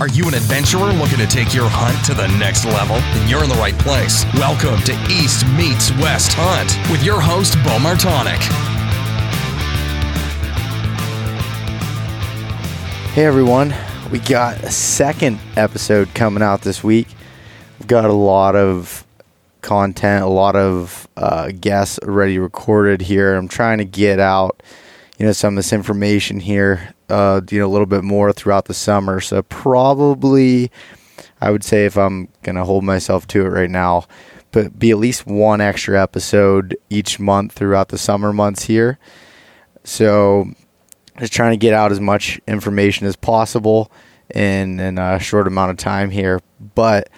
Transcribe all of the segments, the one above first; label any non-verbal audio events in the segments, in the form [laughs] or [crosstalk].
Are you an adventurer looking to take your hunt to the next level? Then you're in the right place. Welcome to East Meets West Hunt with your host, Beau Martonik. Hey everyone, we got a second episode coming out this week. We've got a lot of content, a lot of uh, guests already recorded here. I'm trying to get out, you know, some of this information here, uh, you know, a little bit more throughout the summer. So probably, I would say if I'm gonna hold myself to it right now, but be at least one extra episode each month throughout the summer months here. So just trying to get out as much information as possible in, in a short amount of time here. But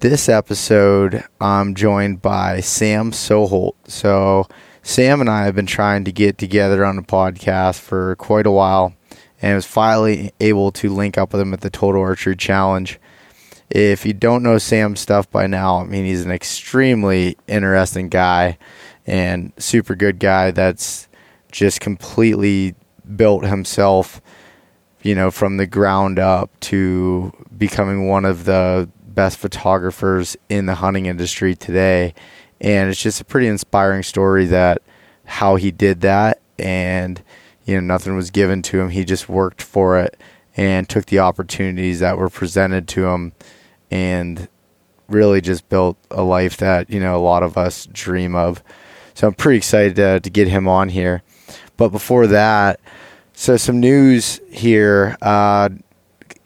this episode, I'm joined by Sam Soholt. So, Sam and I have been trying to get together on a podcast for quite a while and was finally able to link up with him at the Total Archery Challenge. If you don't know Sam's stuff by now, I mean, he's an extremely interesting guy and super good guy that's just completely built himself, you know, from the ground up to becoming one of the best photographers in the hunting industry today. And it's just a pretty inspiring story that how he did that and you know nothing was given to him. He just worked for it and took the opportunities that were presented to him and really just built a life that you know a lot of us dream of. So i'm pretty excited to, to get him on here. But before that so some news here uh,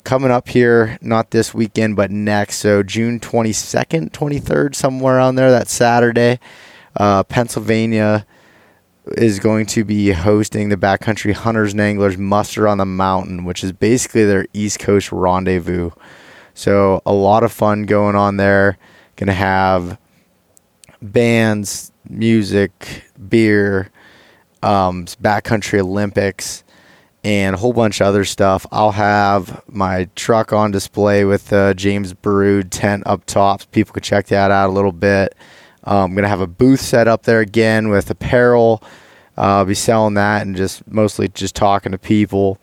coming up here, not this weekend, but next. So June 22nd, 23rd, somewhere around there, that Saturday, uh, Pennsylvania is going to be hosting the Backcountry Hunters and Anglers Muster on the Mountain, which is basically their East Coast rendezvous. So a lot of fun going on there. Going to have bands, music, beer, um, Backcountry Olympics and a whole bunch of other stuff. I'll have my truck on display with the James Baroud tent up top. So people can check that out a little bit. Um, I'm gonna have a booth set up there again with apparel. Uh, I'll be selling that and just mostly just talking to people.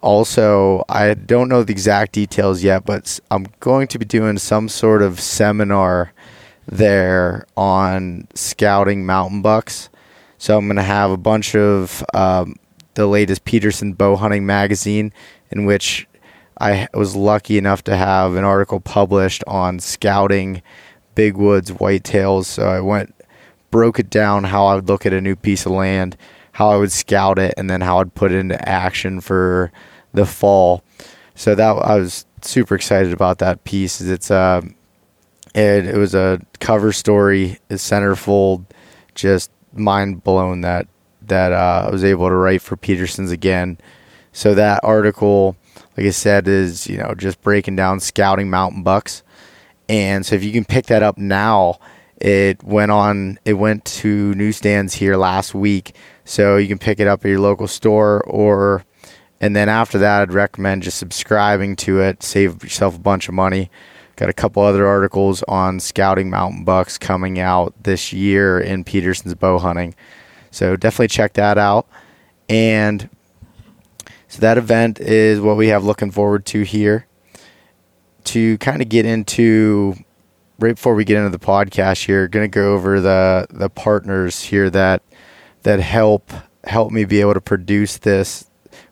Also, I don't know the exact details yet, but I'm going to be doing some sort of seminar there on scouting mountain bucks. So I'm going to have a bunch of um, the latest Petersen Bow Hunting magazine, in which I was lucky enough to have an article published on scouting big woods whitetails. So I went, broke it down how I would look at a new piece of land, how I would scout it, and then how I'd put it into action for the fall. So that I was super excited about that piece. It's uh, it, it was a cover story, a centerfold, just mind blown that that uh, I was able to write for Petersen's again. So that article, like I said, is you know just breaking down scouting mountain bucks, and so if you can pick that up now, it went on. It went to newsstands here last week, so you can pick it up at your local store or. And then after that, I'd recommend just subscribing to it. Save yourself a bunch of money. Got a couple other articles on scouting mountain bucks coming out this year in Petersen's bow hunting. So definitely check that out. And so that event is what we have looking forward to here. To kind of get into right before we get into the podcast here, going to go over the the partners here that that help help me be able to produce this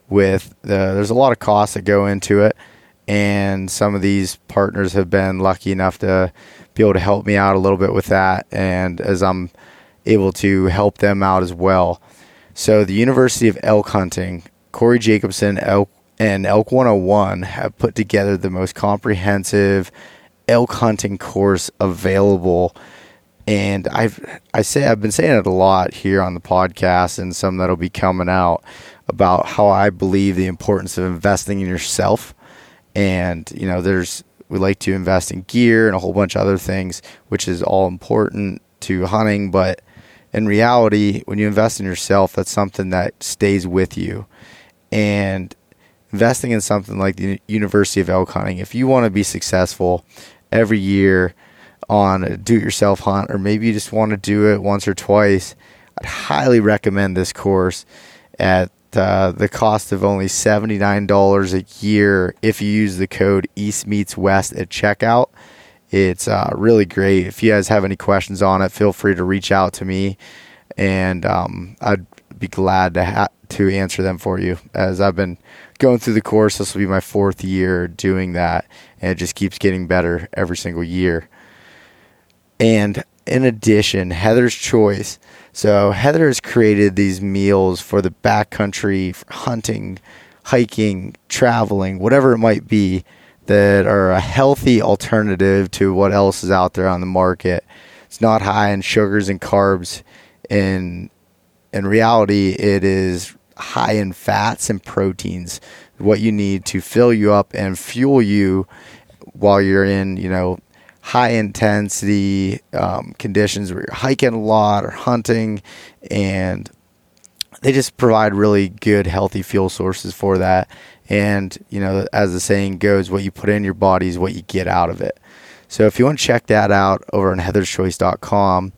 with the there's a lot of costs that go into it and some of these partners have been lucky enough to be able to help me out a little bit with that and as I'm able to help them out as well. So the University of Elk Hunting, Corey Jacobsen Elk, and Elk 101 have put together the most comprehensive elk hunting course available. And I've I say I've been saying it a lot here on the podcast and some that'll be coming out about how I believe the importance of investing in yourself. And you know, there's we like to invest in gear and a whole bunch of other things, which is all important to hunting, but in reality, when you invest in yourself, that's something that stays with you. And investing in something like the University of Elk Hunting, if you want to be successful every year on a do it yourself hunt, or maybe you just want to do it once or twice, I'd highly recommend this course at uh, the cost of only $79 a year if you use the code East Meets West at checkout. It's uh, really great. If you guys have any questions on it, feel free to reach out to me, and um, I'd be glad to ha- to answer them for you. As I've been going through the course, this will be my fourth year doing that, and it just keeps getting better every single year. And in addition, Heather's Choice. So Heather has created these meals for the backcountry, for hunting, hiking, traveling, whatever it might be, that are a healthy alternative to what else is out there on the market. It's not high in sugars and carbs. In in reality, it is high in fats and proteins, what you need to fill you up and fuel you while you're in, you know, high intensity um, conditions where you're hiking a lot or hunting, and they just provide really good, healthy fuel sources for that. And you know, as the saying goes, what you put in your body is what you get out of it. So if you want to check that out over on heatherschoice.com,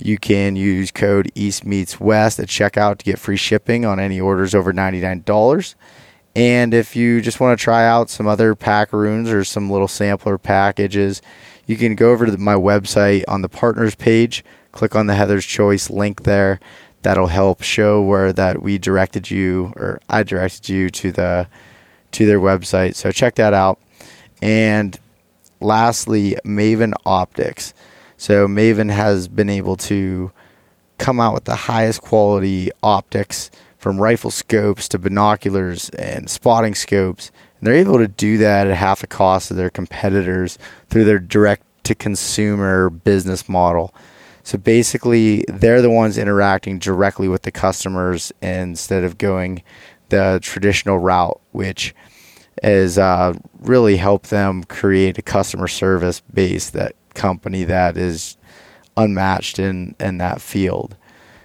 you can use code East Meets West at checkout to get free shipping on any orders over $99. And if you just want to try out some other packaroons or some little sampler packages, you can go over to my website on the partners page, click on the Heather's Choice link there. That'll help show where that we directed you or I directed you to the to their website. So check that out. And lastly, Maven Optics. So Maven has been able to come out with the highest quality optics from rifle scopes to binoculars and spotting scopes and they're able to do that at half the cost of their competitors through their direct to consumer business model. So basically, they're the ones interacting directly with the customers instead of going the traditional route, which has uh, really helped them create a customer service base that company that is unmatched in, in that field.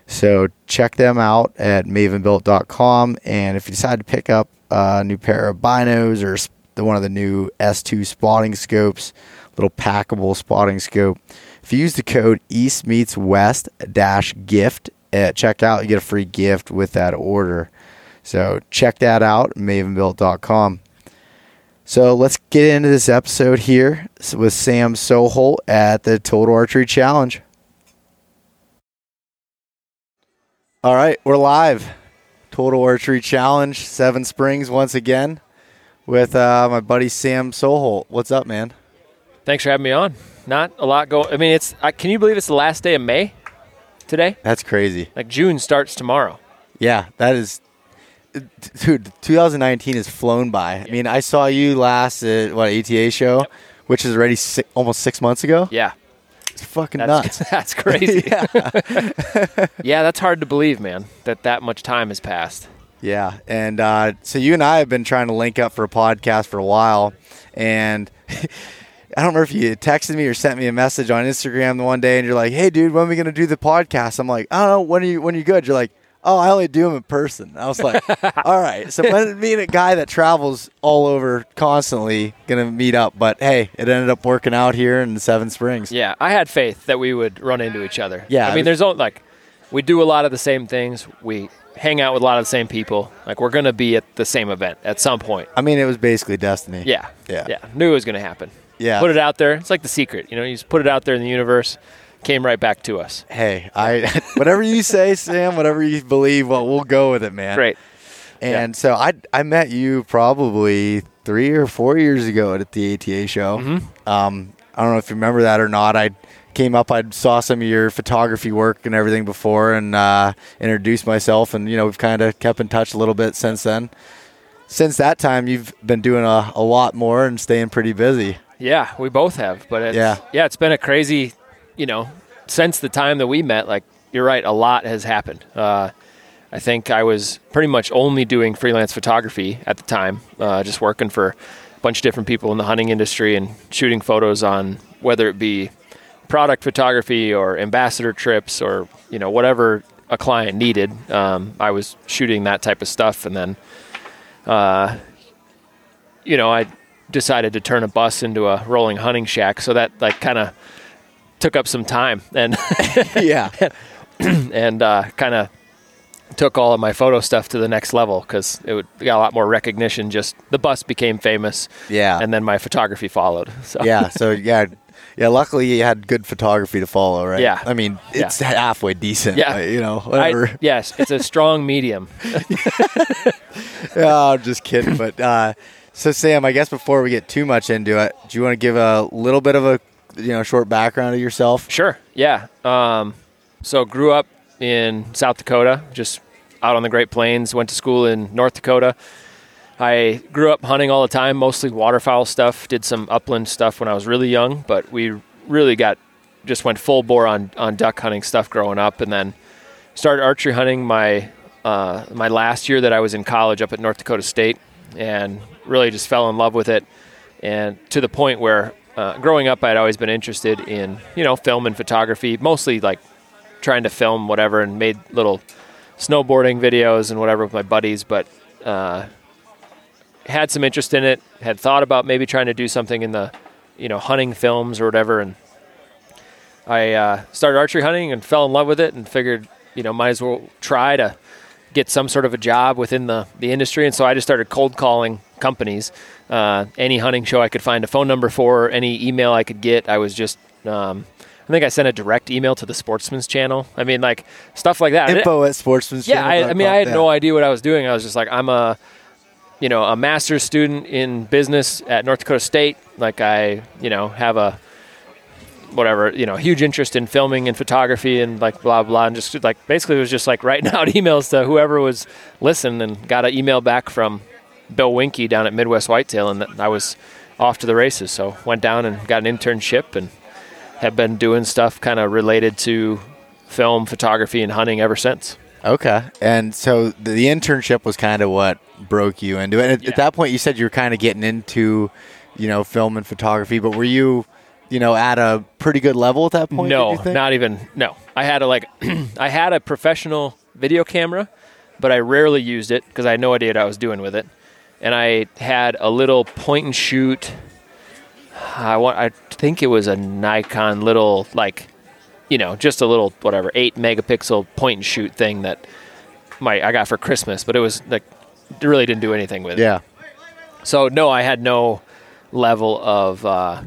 So check them out at mavenbuilt.com. And if you decide to pick up a new pair of binos or the one of the new S2 spotting scopes, little packable spotting scope. If you use the code East Meets West dash gift at checkout, you get a free gift with that order. So check that out, mavenbuilt.com. So let's get into this episode here with Sam Soholt at the Total Archery Challenge. All right, we're live. Total Archery Challenge, Seven Springs once again with uh, my buddy Sam Soholt. What's up, man? Thanks for having me on. Not a lot going. I mean, it's. I, can you believe it's the last day of May today? That's crazy. Like June starts tomorrow. Yeah, that is. Dude, 2019 has flown by. I mean, I saw you last at what ATA show, yep. which is already six, almost six months ago. Yeah, it's fucking that's, nuts. [laughs] That's [laughs] crazy. yeah. [laughs] yeah, that's hard to believe, man. That that much time has passed. Yeah, and uh, so you and I have been trying to link up for a podcast for a while, and I don't know if you texted me or sent me a message on Instagram the one day, and you're like, "Hey, dude, when are we gonna do the podcast?" I'm like, "I don't know. When are you when are you good?" You're like, oh, I only do them in person. I was like, [laughs] all right. So me and a guy that travels all over constantly gonna meet up. But hey, it ended up working out here in Seven Springs. Yeah, I had faith that we would run into each other. Yeah, I mean, there's only like we do a lot of the same things. We hang out with a lot of the same people. Like we're gonna be at the same event at some point. I mean, it was basically destiny. Yeah, yeah, yeah. Knew it was gonna happen. Yeah, put it out there. It's like the secret. You know, you just put it out there in the universe came right back to us. Hey, I [laughs] whatever you say, Sam, whatever you believe, well, we'll go with it, man. Great. And yeah. so I I met you probably three or four years ago at the ATA show. Mm-hmm. Um, I don't know if you remember that or not. I came up, I saw some of your photography work and everything before, and uh, introduced myself, and you know we've kind of kept in touch a little bit since then. Since that time, you've been doing a, a lot more and staying pretty busy. Yeah, we both have. But yeah, yeah, it's been a crazy you know, since the time that we met, like you're right, a lot has happened. Uh, I think I was pretty much only doing freelance photography at the time, uh, just working for a bunch of different people in the hunting industry and shooting photos on whether it be product photography or ambassador trips or you know whatever a client needed. Um, I was shooting that type of stuff, and then, uh, you know, I decided to turn a bus into a rolling hunting shack. So that like kind of took up some time and [laughs] yeah [laughs] and uh, kind of took all of my photo stuff to the next level because it would, got a lot more recognition. Just the bus became famous. Yeah. And then my photography followed. [laughs] So. Yeah. So yeah. Yeah, luckily you had good photography to follow, right? Yeah. I mean, it's yeah. halfway decent. Yeah. You know, whatever. I, yes, it's a strong medium. yeah, I'm just kidding. But uh, so, Sam, I guess before we get too much into it, do you want to give a little bit of a you know short background of yourself? Sure. Yeah. Um, so grew up in South Dakota, just out on the Great Plains. Went to school in North Dakota. I grew up hunting all the time, mostly waterfowl stuff. Did some upland stuff when I was really young, but we really got just went full bore on on duck hunting stuff growing up, and then started archery hunting my uh, my last year that I was in college up at North Dakota State, and really just fell in love with it, and to the point where uh, growing up I'd always been interested in you know film and photography, mostly like trying to film whatever, and made little snowboarding videos and whatever with my buddies, but uh, had some interest in it, had thought about maybe trying to do something in the, you know, hunting films or whatever. And I uh, started archery hunting and fell in love with it and figured, you know, might as well try to get some sort of a job within the, the industry. And so I just started cold calling companies. Uh, any hunting show I could find a phone number for, any email I could get. I was just, um, I think I sent a direct email to the Sportsman's Channel. I mean, like stuff like that. Info at Sportsman's yeah, I, I, mean, I had no idea what I was doing. I was just like, I'm a, you know, a master's student in business at North Dakota State. Like I, you know, have a whatever, you know, huge interest in filming and photography and like blah blah, and just like basically it was just like writing [laughs] out emails to whoever was listening, and got an email back from Bill Winke down at Midwest Whitetail, and I was off to the races. So went down and got an internship, and have been doing stuff kind of related to film, photography, and hunting ever since. Okay, and so the internship was kind of what broke you into it. And yeah. at that point, you said you were kind of getting into, you know, film and photography. But were you, you know, at a pretty good level at that point? No, not even. No, I had a like, [clears throat] I had a professional video camera, but I rarely used it because I had no idea what I was doing with it. And I had a little point and shoot. I want. I think it was a Nikon little like, you know, just a little whatever eight megapixel point and shoot thing that my I got for Christmas. But it was like it really didn't do anything with it. Yeah. So no, I had no level of uh,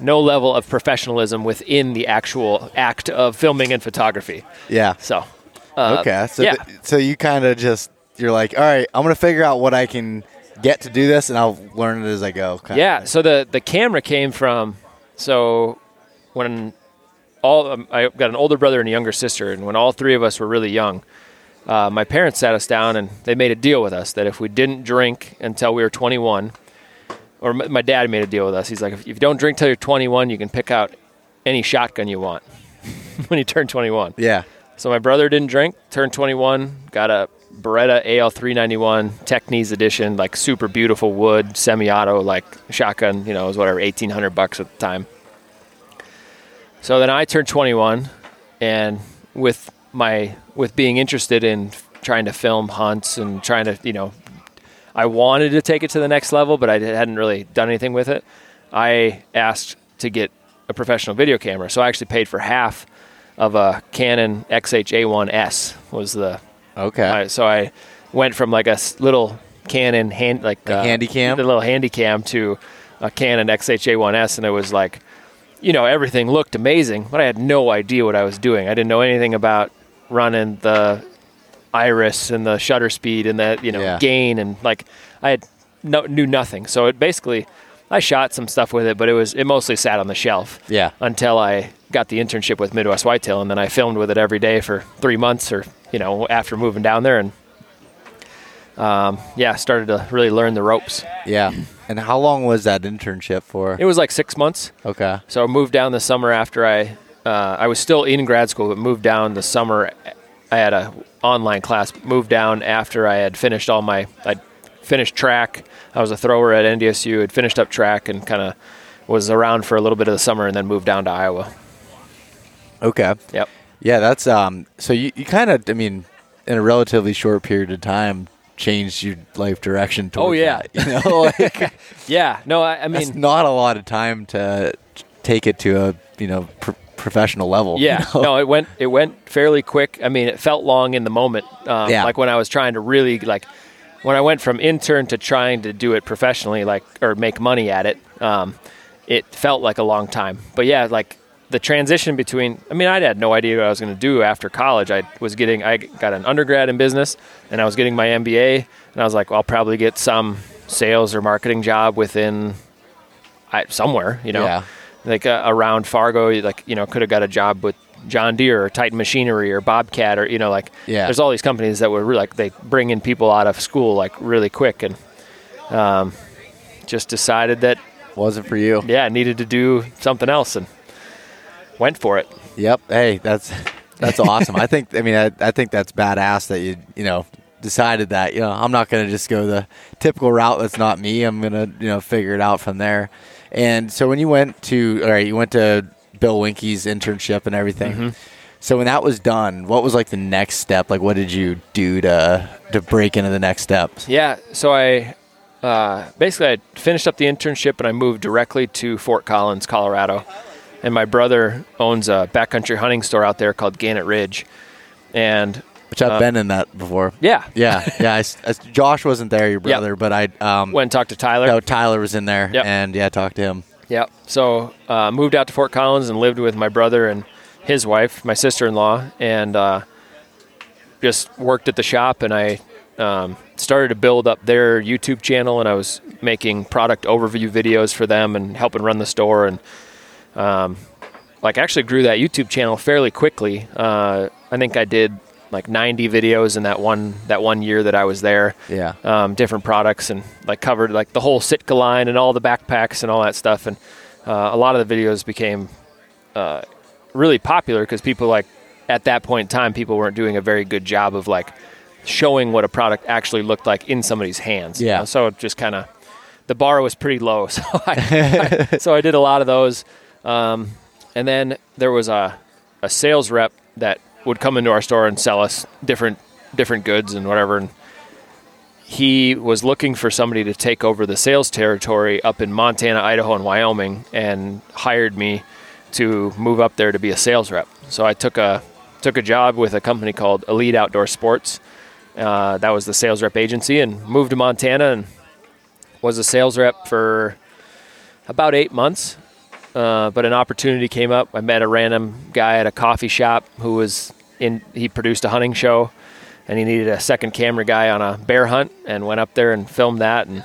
no level of professionalism within the actual act of filming and photography. Yeah. So. Uh, okay. So yeah. th- so you kind of just you're like, all right, I'm gonna figure out what I can get to do this, and I'll learn it as I go. Yeah. So the the camera came from so when all um, I got an older brother and a younger sister, and when all three of us were really young, uh, my parents sat us down and they made a deal with us that if we didn't drink until we were 21, or my dad made a deal with us. He's like, if you don't drink till you're 21, you can pick out any shotgun you want [laughs] when you turn 21. Yeah. So my brother didn't drink, turned 21, got a Beretta AL391 Teknys edition, like super beautiful wood, semi-auto, like shotgun. You know, it was whatever 1800 bucks at the time. So then I turned 21, and with my with being interested in trying to film hunts and trying to you know, I wanted to take it to the next level, but I hadn't really done anything with it. I asked to get a professional video camera, so I actually paid for half of a Canon XH-A1S was the Okay. I, so I went from like a little Canon hand like a uh, handy cam, the little handy cam to a Canon XH-A1S, and it was like, you know, everything looked amazing, but I had no idea what I was doing. I didn't know anything about running the iris and the shutter speed and the you know yeah. gain and like I had no, knew nothing. So it basically I shot some stuff with it, but it was it mostly sat on the shelf. Yeah. Until I got the internship with Midwest Whitetail, and then I filmed with it every day for three months, or you know, after moving down there, and um, yeah, started to really learn the ropes. Yeah. And how long was that internship for? It was like six months. Okay. So I moved down the summer after I uh, I was still in grad school, but moved down the summer. I had a online class. Moved down after I had finished all my I finished track. I was a thrower at NDSU. Had finished up track and kind of was around for a little bit of the summer, and then moved down to Iowa. Okay. Yep. Yeah, that's um. So you, you kind of, I mean, in a relatively short period of time, changed your life direction. Totally. Oh yeah. That, you know, like, [laughs] yeah. No, I, I mean, not a lot of time to take it to a you know pr- professional level. Yeah, you know? no, it went it went fairly quick. I mean, it felt long in the moment. Um, yeah. like when I was trying to really like when I went from intern to trying to do it professionally, like or make money at it. Um, it felt like a long time. But yeah, like the transition between I mean I had no idea what I was going to do after college. I was getting I got an undergrad in business and I was getting my MBA and I was like, well, I'll probably get some sales or marketing job within I, somewhere, you know. Yeah. Like uh, around Fargo, like you know, could have got a job with John Deere or Titan Machinery or Bobcat or you know like yeah. there's all these companies that were really, like they bring in people out of school like really quick and um, just decided that wasn't for you. Yeah, needed to do something else and went for it. Yep. Hey, that's that's awesome. I think. I mean, I, I think that's badass that you you know decided that you know I'm not going to just go the typical route. That's not me. I'm going to you know figure it out from there. And so when you went to all right, you went to Bill Winke's internship and everything. Mm-hmm. So when that was done, what was like the next step? Like, what did you do to to break into the next steps? Yeah. So I uh, basically I finished up the internship and I moved directly to Fort Collins, Colorado and my brother owns a backcountry hunting store out there called Gannett Ridge, and which I've uh, been in that before. Yeah, yeah, yeah. I, I, Josh wasn't there, your brother, yep. but I um, went and talked to Tyler. No, Tyler was in there, yep. and yeah, talked to him. Yeah. So uh, moved out to Fort Collins and lived with my brother and his wife, my sister-in-law, and uh, just worked at the shop. And I um, started to build up their YouTube channel, and I was making product overview videos for them and helping run the store and um, like actually grew that YouTube channel fairly quickly. Uh, I think I did like 90 videos in that one that one year that I was there. Yeah. Um, different products and like covered like the whole Sitka line and all the backpacks and all that stuff. And uh, a lot of the videos became uh, really popular because people like at that point in time people weren't doing a very good job of like showing what a product actually looked like in somebody's hands. Yeah. You know? So it just kind of the bar was pretty low. [laughs] So I, I, so I did a lot of those. Um, and then there was a, a sales rep that would come into our store and sell us different different goods and whatever. And he was looking for somebody to take over the sales territory up in Montana, Idaho, and Wyoming, and hired me to move up there to be a sales rep. So I took a took a job with a company called Elite Outdoor Sports. Uh, that was the sales rep agency, and moved to Montana and was a sales rep for about eight months. Uh, but an opportunity came up. I met a random guy at a coffee shop who was in. He produced a hunting show, and he needed a second camera guy on a bear hunt, and went up there and filmed that, and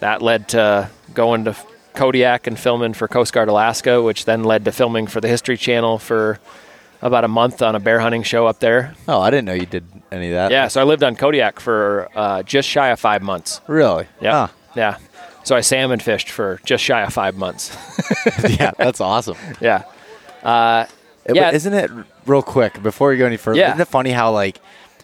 that led to going to Kodiak and filming for Coast Guard Alaska, which then led to filming for the History Channel for about a month on a bear hunting show up there. Oh, I didn't know you did any of that. Yeah, so I lived on Kodiak for uh, just shy of five months. Really? Yeah. Huh. Yeah. So I salmon fished for just shy of five months. [laughs] [laughs] yeah, that's awesome. Yeah. Uh, yeah. Isn't it real quick before you go any further? Yeah. Isn't it funny how like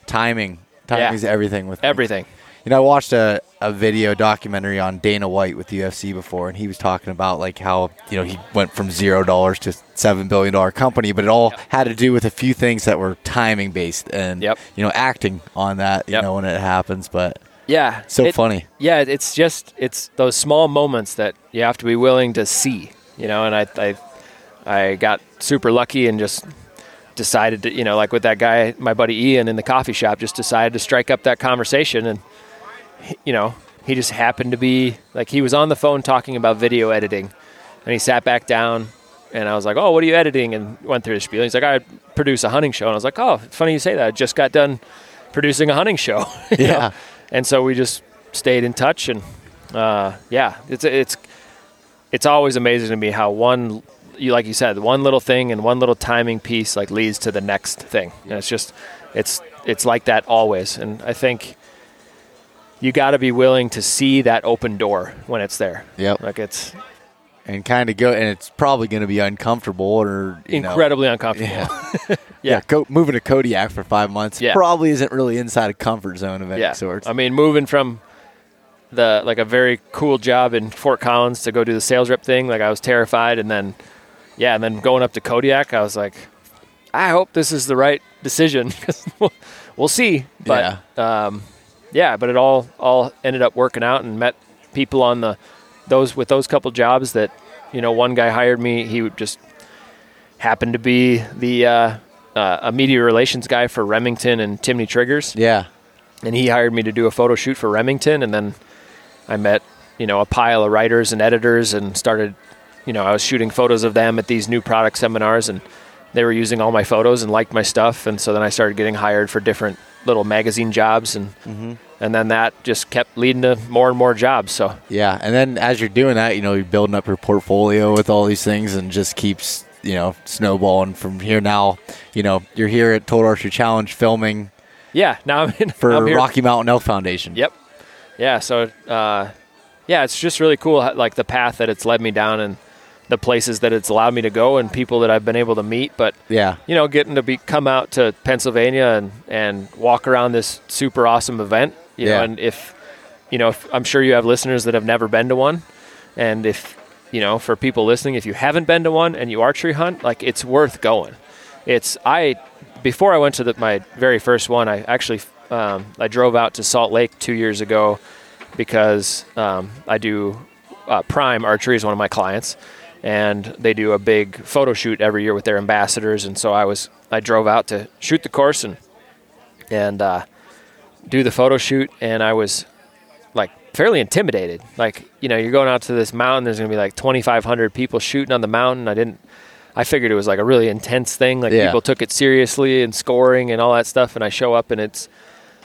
timing, timing yeah. is everything with everything. Me? You know, I watched a, a video documentary on Dana White with the UFC before, and he was talking about like how you know he went from zero dollars to seven billion dollar company, but it all yep. had to do with a few things that were timing based and yep. you know acting on that. You yep. know when it happens, but yeah, so it, funny. Yeah, it's just it's those small moments that you have to be willing to see. You know, and I I, I got super lucky and just decided to you know like with that guy my buddy Ian in the coffee shop just decided to strike up that conversation and you know he just happened to be like he was on the phone talking about video editing and he sat back down and I was like, "Oh, what are you editing?" and went through the spiel. He's like, "I produce a hunting show," and I was like, "Oh, it's funny you say that. I just got done producing a hunting show." [laughs] yeah, know? And so we just stayed in touch, and uh, yeah, it's it's it's always amazing to me how one you like you said one little thing and one little timing piece like leads to the next thing, and it's just it's it's like that always, and I think you got to be willing to see that open door when it's there. Yep. Like it's and kind of go, and it's probably going to be uncomfortable or incredibly know, uncomfortable. Yeah, [laughs] yeah. yeah co- moving to Kodiak for five months yeah. probably isn't really inside a comfort zone of any yeah. sort. I mean, moving from the like a very cool job in Fort Collins to go do the sales rep thing, like I was terrified, and then yeah, and then going up to Kodiak, I was like, I hope this is the right decision [laughs] because we'll, we'll, see. But yeah. Um, yeah, but it all all ended up working out and met people on the those with those couple jobs that you know one guy hired me he would just happened to be the uh, uh, a media relations guy for Remington and Timney Triggers. Yeah. And he hired me to do a photo shoot for Remington, and then I met you know a pile of writers and editors and started you know I was shooting photos of them at these new product seminars and they were using all my photos and liked my stuff and so then I started getting hired for different little magazine jobs and mm-hmm. and then that just kept leading to more and more jobs so. Yeah and then as you're doing that you know you're building up your portfolio with all these things and just keeps you know snowballing from here. Now you know you're here at Total Archery Challenge filming yeah now I'm in for I'm Rocky Mountain Elk Foundation. Yep. Yeah so uh, yeah, it's just really cool, like the path that it's led me down and the places that it's allowed me to go and people that I've been able to meet. But yeah, you know, getting to be come out to Pennsylvania and and walk around this super awesome event. You yeah. know, and if you know, if, I'm sure you have listeners that have never been to one, and if you know, for people listening, if you haven't been to one and you archery hunt, like it's worth going. It's I before I went to the, my very first one, I actually um, I drove out to Salt Lake two years ago because um, I do uh, Prime Archery is one of my clients, and they do a big photo shoot every year with their ambassadors. And so I was I drove out to shoot the course and and uh, do the photo shoot, and I was like fairly intimidated. Like you know, you're going out to this mountain. There's going to be like 2,500 people shooting on the mountain. I didn't. I figured it was like a really intense thing. Like yeah. people took it seriously and scoring and all that stuff. And I show up and it's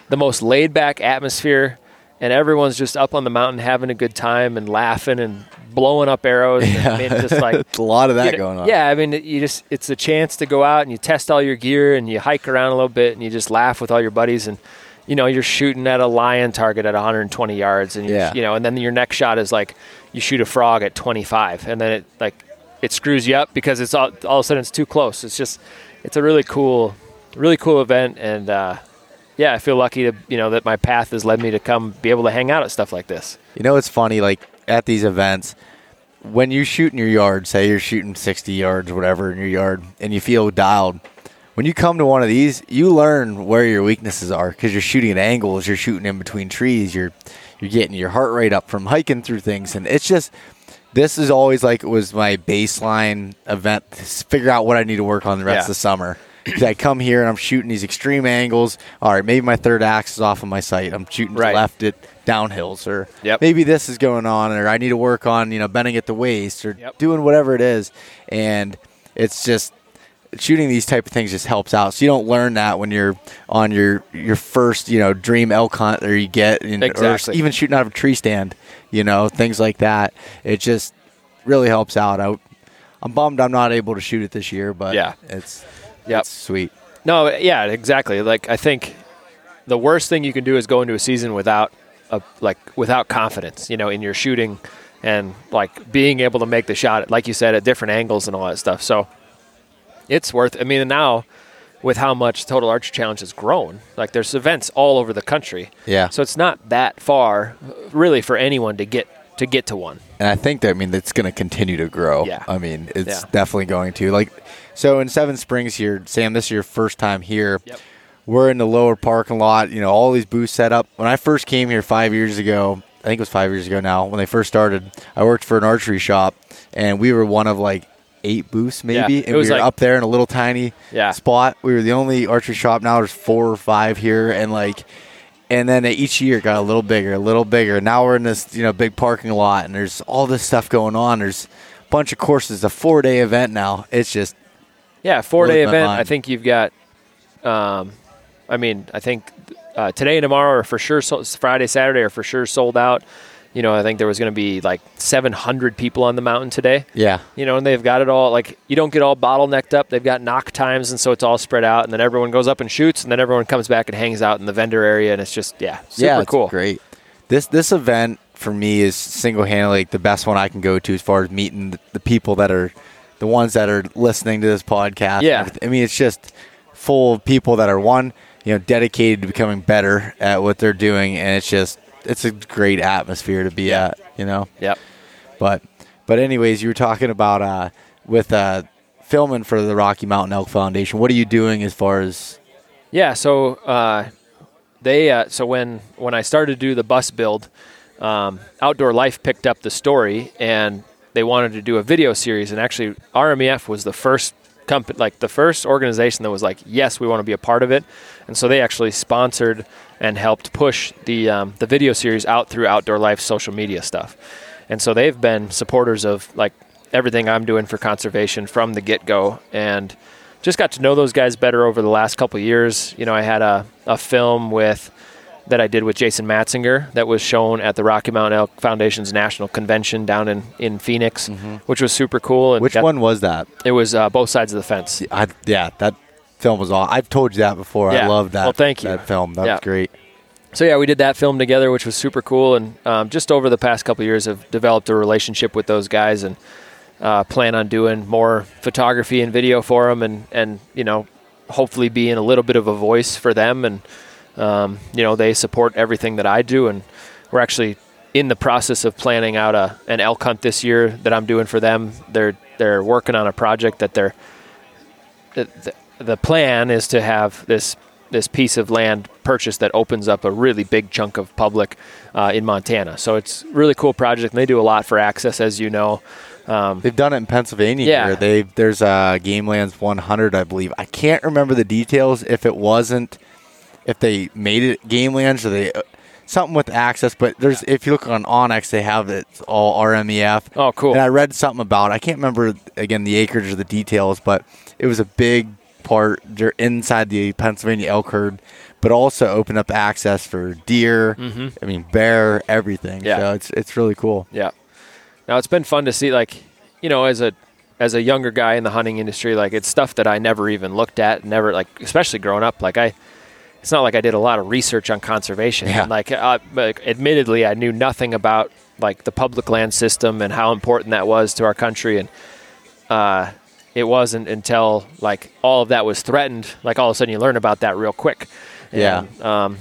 the most laid back atmosphere and everyone's just up on the mountain having a good time and laughing and blowing up arrows. Yeah. And, just like [laughs] a lot of that you know, going on. Yeah, I mean, you just it's a chance to go out and you test all your gear and you hike around a little bit and you just laugh with all your buddies and you know you're shooting at a lion target at 120 yards and yeah. you know and then your next shot is like you shoot a frog at 25 and then it like it screws you up because it's all all of a sudden it's too close. It's just it's a really cool really cool event and. uh yeah, I feel lucky to you know that my path has led me to come be able to hang out at stuff like this. You know, it's funny like at these events when you shoot in your yard, say you're shooting 60 yards whatever in your yard, and you feel dialed. When you come to one of these, you learn where your weaknesses are because you're shooting at angles, you're shooting in between trees, you're you're getting your heart rate up from hiking through things, and it's just this is always like it was my baseline event to figure out what I need to work on the rest yeah. of the summer. I come here and I'm shooting these extreme angles. All right, maybe my third axis is off of my sight. I'm shooting right. left it downhills, or yep. maybe this is going on, or I need to work on you know bending at the waist, or yep. doing whatever it is. And it's just shooting these type of things just helps out. So you don't learn that when you're on your your first you know dream elk hunt, or you get in, exactly. or even shooting out of a tree stand. You know things like that. It just really helps out. I, I'm bummed I'm not able to shoot it this year, but yeah, it's Yep. sweet. No, yeah, exactly. Like I think the worst thing you can do is go into a season without a like without confidence, you know, in your shooting and like being able to make the shot, like you said, at different angles and all that stuff. So it's worth. I mean, now with how much Total Archery Challenge has grown, like there's events all over the country. Yeah. So it's not that far, really, for anyone to get to get to one. And I think that I mean it's going to continue to grow. Yeah. I mean it's yeah. definitely going to like so in Seven Springs here, Sam, this is your first time here. Yep. We're in the lower parking lot. You know, all these booths set up. When I first came here five years ago, I think it was five years ago now, when they first started, I worked for an archery shop, and we were one of like eight booths maybe, yeah, and we were like, up there in a little tiny yeah. spot. We were the only archery shop. Now there's four or five here, and like, and then each year got a little bigger, a little bigger. Now we're in this you know big parking lot, and there's all this stuff going on. There's a bunch of courses. A four day event now. It's just yeah, four day event. I think you've got. Um, I mean, I think uh, today and tomorrow are for sure. So, Friday, Saturday are for sure sold out. You know, I think there was going to be like 700 people on the mountain today. Yeah. You know, and they've got it all like you don't get all bottlenecked up. They've got knock times, and so it's all spread out. And then everyone goes up and shoots, and then everyone comes back and hangs out in the vendor area, and it's just yeah, super yeah, cool. Great. This this event for me is single handedly like the best one I can go to as far as meeting the, the people that are the ones that are listening to this podcast. Yeah. I mean, it's just full of people that are one, you know, dedicated to becoming better at what they're doing, and it's just it's a great atmosphere to be yeah. at, you know. Yep. But but anyways, you were talking about uh, with uh, filming for the Rocky Mountain Elk Foundation. What are you doing as far as? Yeah, so uh, they uh, so when when I started to do the bus build, um, Outdoor Life picked up the story and they wanted to do a video series, and actually RMEF was the first company, like the first organization that was like, yes, we want to be a part of it, and so they actually sponsored and helped push the um, the video series out through Outdoor Life social media stuff, and so they've been supporters of like everything I'm doing for conservation from the get go, and just got to know those guys better over the last couple years. You know, I had a, a film with that I did with Jason Matzinger that was shown at the Rocky Mountain Elk Foundation's National Convention down in, in Phoenix, mm-hmm. which was super cool. And which got, one was that? It was uh, both sides of the fence. I, yeah, that film was all. I've told you that before. Yeah. I love that. Well, thank you. That film. That yeah. was great. So yeah, we did that film together, which was super cool. And um, just over the past couple years, have developed a relationship with those guys and uh, plan on doing more photography and video for them, and and you know, hopefully being a little bit of a voice for them and um, you know, they support everything that I do, and we're actually in the process of planning out a an elk hunt this year that I'm doing for them. They're they're working on a project that they're the, plan is to have this this piece of land purchased that opens up a really big chunk of public uh, in Montana. So it's really cool project. And they do a lot for access, as you know. Um, They've done it in Pennsylvania. Yeah, here. they there's a Game Lands 100, I believe. I can't remember the details. If it wasn't if they made it game lands or they uh, something with access. But there's if you look on onX, they have it all RMEF. Oh, cool. And I read something about. I can't remember again the acreage or the details, but it was a big part. They're inside the Pennsylvania elk herd, but also open up access for deer. Mm-hmm. I mean bear, everything. Yeah. So it's it's really cool. Yeah. Now it's been fun to see like you know as a as a younger guy in the hunting industry like it's stuff that I never even looked at never like especially growing up like I it's not like I did a lot of research on conservation. Yeah. And like, uh, admittedly, I knew nothing about like the public land system and how important that was to our country. And uh, it wasn't until like all of that was threatened, like all of a sudden you learn about that real quick. And, yeah. Um,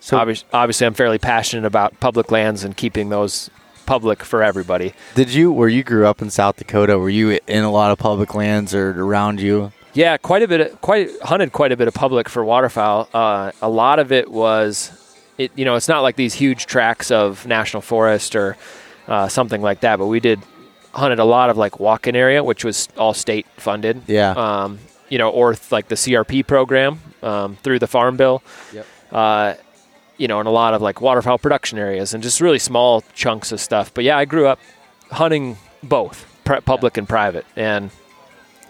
so obviously, obviously, I'm fairly passionate about public lands and keeping those public for everybody. Did you, where you grew up in South Dakota, were you in a lot of public lands or around you? Yeah, quite a bit. Of, quite hunted quite a bit of public for waterfowl. Uh, a lot of it was, it you know, it's not like these huge tracts of national forest or uh, something like that. But we did hunted a lot of like walk-in area, which was all state funded. Yeah. Um, you know, or th- like the CRP program um, through the Farm Bill. Yep. Uh, you know, and a lot of like waterfowl production areas and just really small chunks of stuff. But yeah, I grew up hunting both public yeah. and private, and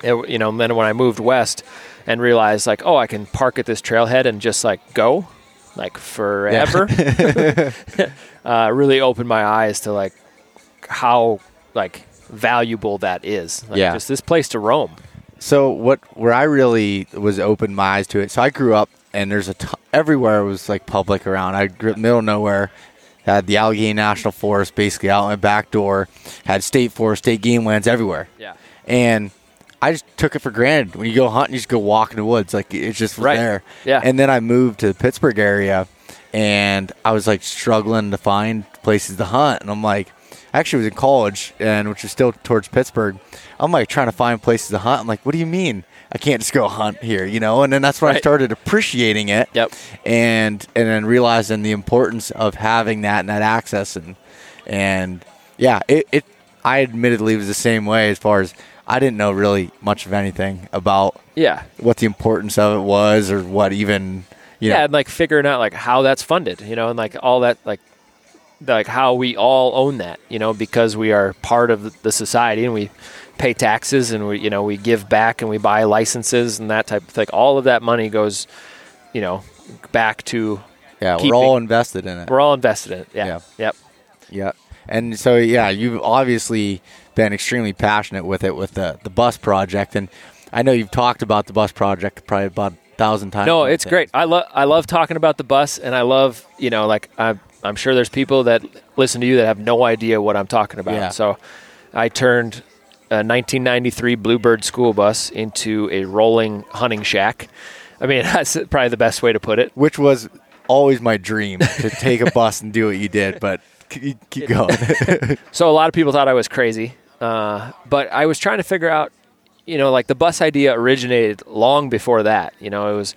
it, you know, and then when I moved west and realized like, oh, I can park at this trailhead and just like go, like forever. Yeah. [laughs] [laughs] uh, really opened my eyes to like how like valuable that is. Like, yeah, just this place to roam. So what where I really was opened my eyes to it. So I grew up and there's a t- everywhere was like public around. I grew up middle of nowhere. Had the Allegheny National Forest basically out my back door. Had state forest, state game lands everywhere. Yeah. And I just took it for granted. When you go hunting, you just go walk in the woods. Like it's just right. there. Yeah. And then I moved to the Pittsburgh area, and I was like struggling to find places to hunt. And I'm like, actually was in college, and which is still towards Pittsburgh. I'm like trying to find places to hunt. I'm like, what do you mean? I can't just go hunt here, you know? And then that's when right. I started appreciating it. Yep. And and then realizing the importance of having that and that access and and yeah, it, it I admittedly was the same way as far as I didn't know really much of anything about yeah what the importance of it was or what even yeah know. and like figuring out like how that's funded you know and like all that like like how we all own that you know because we are part of the society and we pay taxes and we you know we give back and we buy licenses and that type of thing all of that money goes you know back to yeah keeping, we're all invested in it we're all invested in it yeah, yeah. yep yeah and so yeah you've obviously been extremely passionate with it with the the bus project, and I know you've talked about the bus project probably about a thousand times. No, it's great. I love I love talking about the bus, and I love you know like I'm I'm sure there's people that listen to you that have no idea what I'm talking about. Yeah. So I turned a 1993 Bluebird school bus into a rolling hunting shack. I mean, [laughs] that's probably the best way to put it. Which was always my dream to take a [laughs] bus and do what you did, but keep going. [laughs] so a lot of people thought I was crazy. Uh, but I was trying to figure out, you know, like the bus idea originated long before that. You know, it was,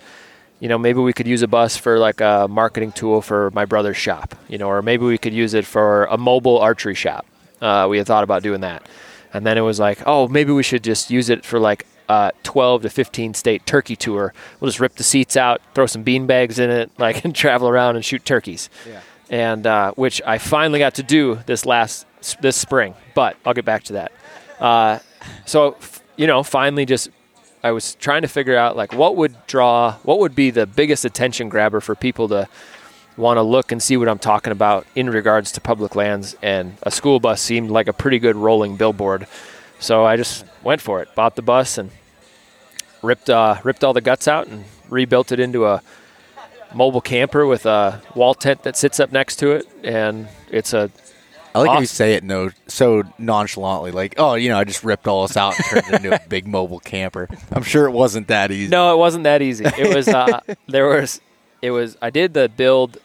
you know, maybe we could use a bus for like a marketing tool for my brother's shop, you know, or maybe we could use it for a mobile archery shop. Uh, we had thought about doing that. And then it was like, oh, maybe we should just use it for like uh, 12 to 15 state turkey tour. We'll just rip the seats out, throw some bean bags in it, [laughs] like and travel around and shoot turkeys. Yeah. And uh, which I finally got to do this last this spring, but I'll get back to that. Uh, so you know, finally, just I was trying to figure out like what would draw, what would be the biggest attention grabber for people to want to look and see what I'm talking about in regards to public lands. And a school bus seemed like a pretty good rolling billboard. So I just went for it, bought the bus and ripped uh, ripped all the guts out and rebuilt it into a mobile camper with a wall tent that sits up next to it. And it's a I like awesome. how you say it no so nonchalantly, like, oh, you know, I just ripped all this out and turned it into a big mobile camper. I'm sure it wasn't that easy. No, it wasn't that easy. It was uh, [laughs] there was it was I did the build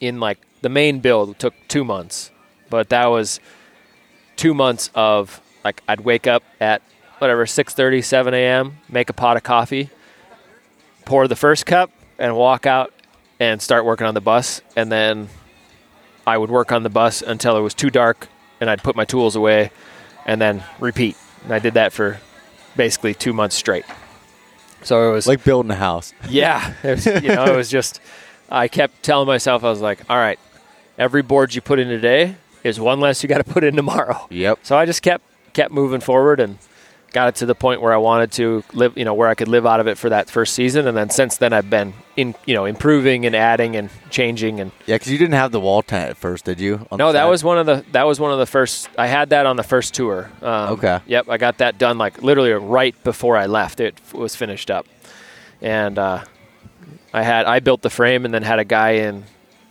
in like the main build took two months, but that was two months of like I'd wake up at whatever 6:30, 7 a.m., make a pot of coffee, pour the first cup, and walk out and start working on the bus, and then I would work on the bus until it was too dark, and I'd put my tools away, and then repeat. And I did that for basically two months straight. So it was like building a house. [laughs] Yeah, it was, you know, it was just. I kept telling myself, I was like, all right, every board you put in today is one less you got to put in tomorrow. Yep. So I just kept kept moving forward and got it to the point where I wanted to live, you know, where I could live out of it for that first season, and then since then I've been in, you know, improving and adding and changing and. Yeah, because you didn't have the wall tent at first, did you? No, that was one of the that was one of the first. I had that on the first tour. Um, okay. Yep, I got that done like literally right before I left. It was finished up, and uh, I had I built the frame and then had a guy in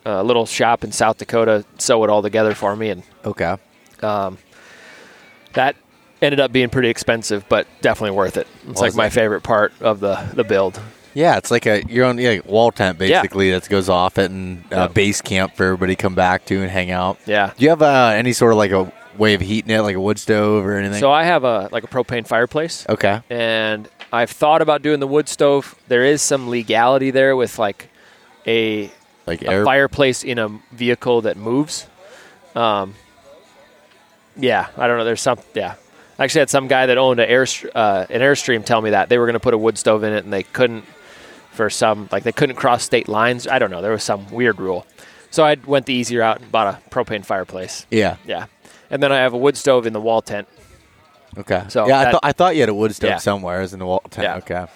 a little shop in South Dakota sew it all together for me and. Okay. Um, that ended up being pretty expensive, but definitely worth it. It's like my favorite part of the the build. Yeah, it's like a your own yeah, wall tent basically yeah. that goes off it and uh, yep. base camp for everybody to come back to and hang out. Yeah. Do you have uh, any sort of like a way of heating it, like a wood stove or anything? So I have a like a propane fireplace. Okay. And I've thought about doing the wood stove. There is some legality there with like a like a air- fireplace in a vehicle that moves. Um, yeah, I don't know. There's some yeah. I actually had some guy that owned an air uh, an airstream tell me that they were going to put a wood stove in it and they couldn't for some like they couldn't cross state lines. I don't know. There was some weird rule. So I went the easy route and bought a propane fireplace. Yeah. Yeah. And then I have a wood stove in the wall tent. Okay. So yeah, that, I, th- I thought you had a wood stove yeah. somewhere as in the wall tent. Yeah. Okay.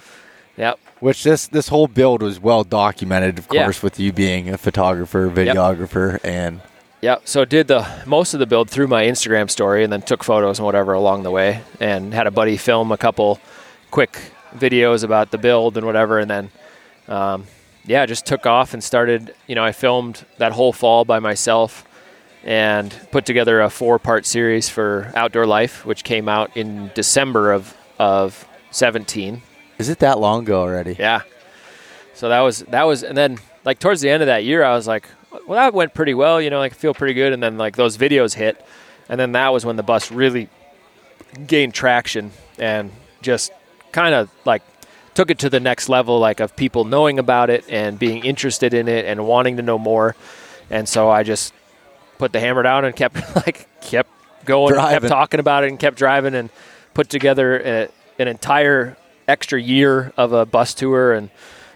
Yep. Which this this whole build was well documented, of course, yeah. with you being a photographer, videographer, yep. and yeah, so did the most of the build through my Instagram story, and then took photos and whatever along the way, and had a buddy film a couple quick videos about the build and whatever, and then um, yeah, just took off and started. You know, I filmed that whole fall by myself and put together a four-part series for Outdoor Life, which came out in December of of 17. Is it that long ago already? Yeah. So that was that was, and then like towards the end of that year, I was like, well, that went pretty well. You know, like feel pretty good. And then like those videos hit, and then that was when the bus really gained traction and just kind of like took it to the next level, like of people knowing about it and being interested in it and wanting to know more. And so I just put the hammer down and kept [laughs] like kept going, kept talking about it, and kept driving and put together a, an entire extra year of a bus tour and.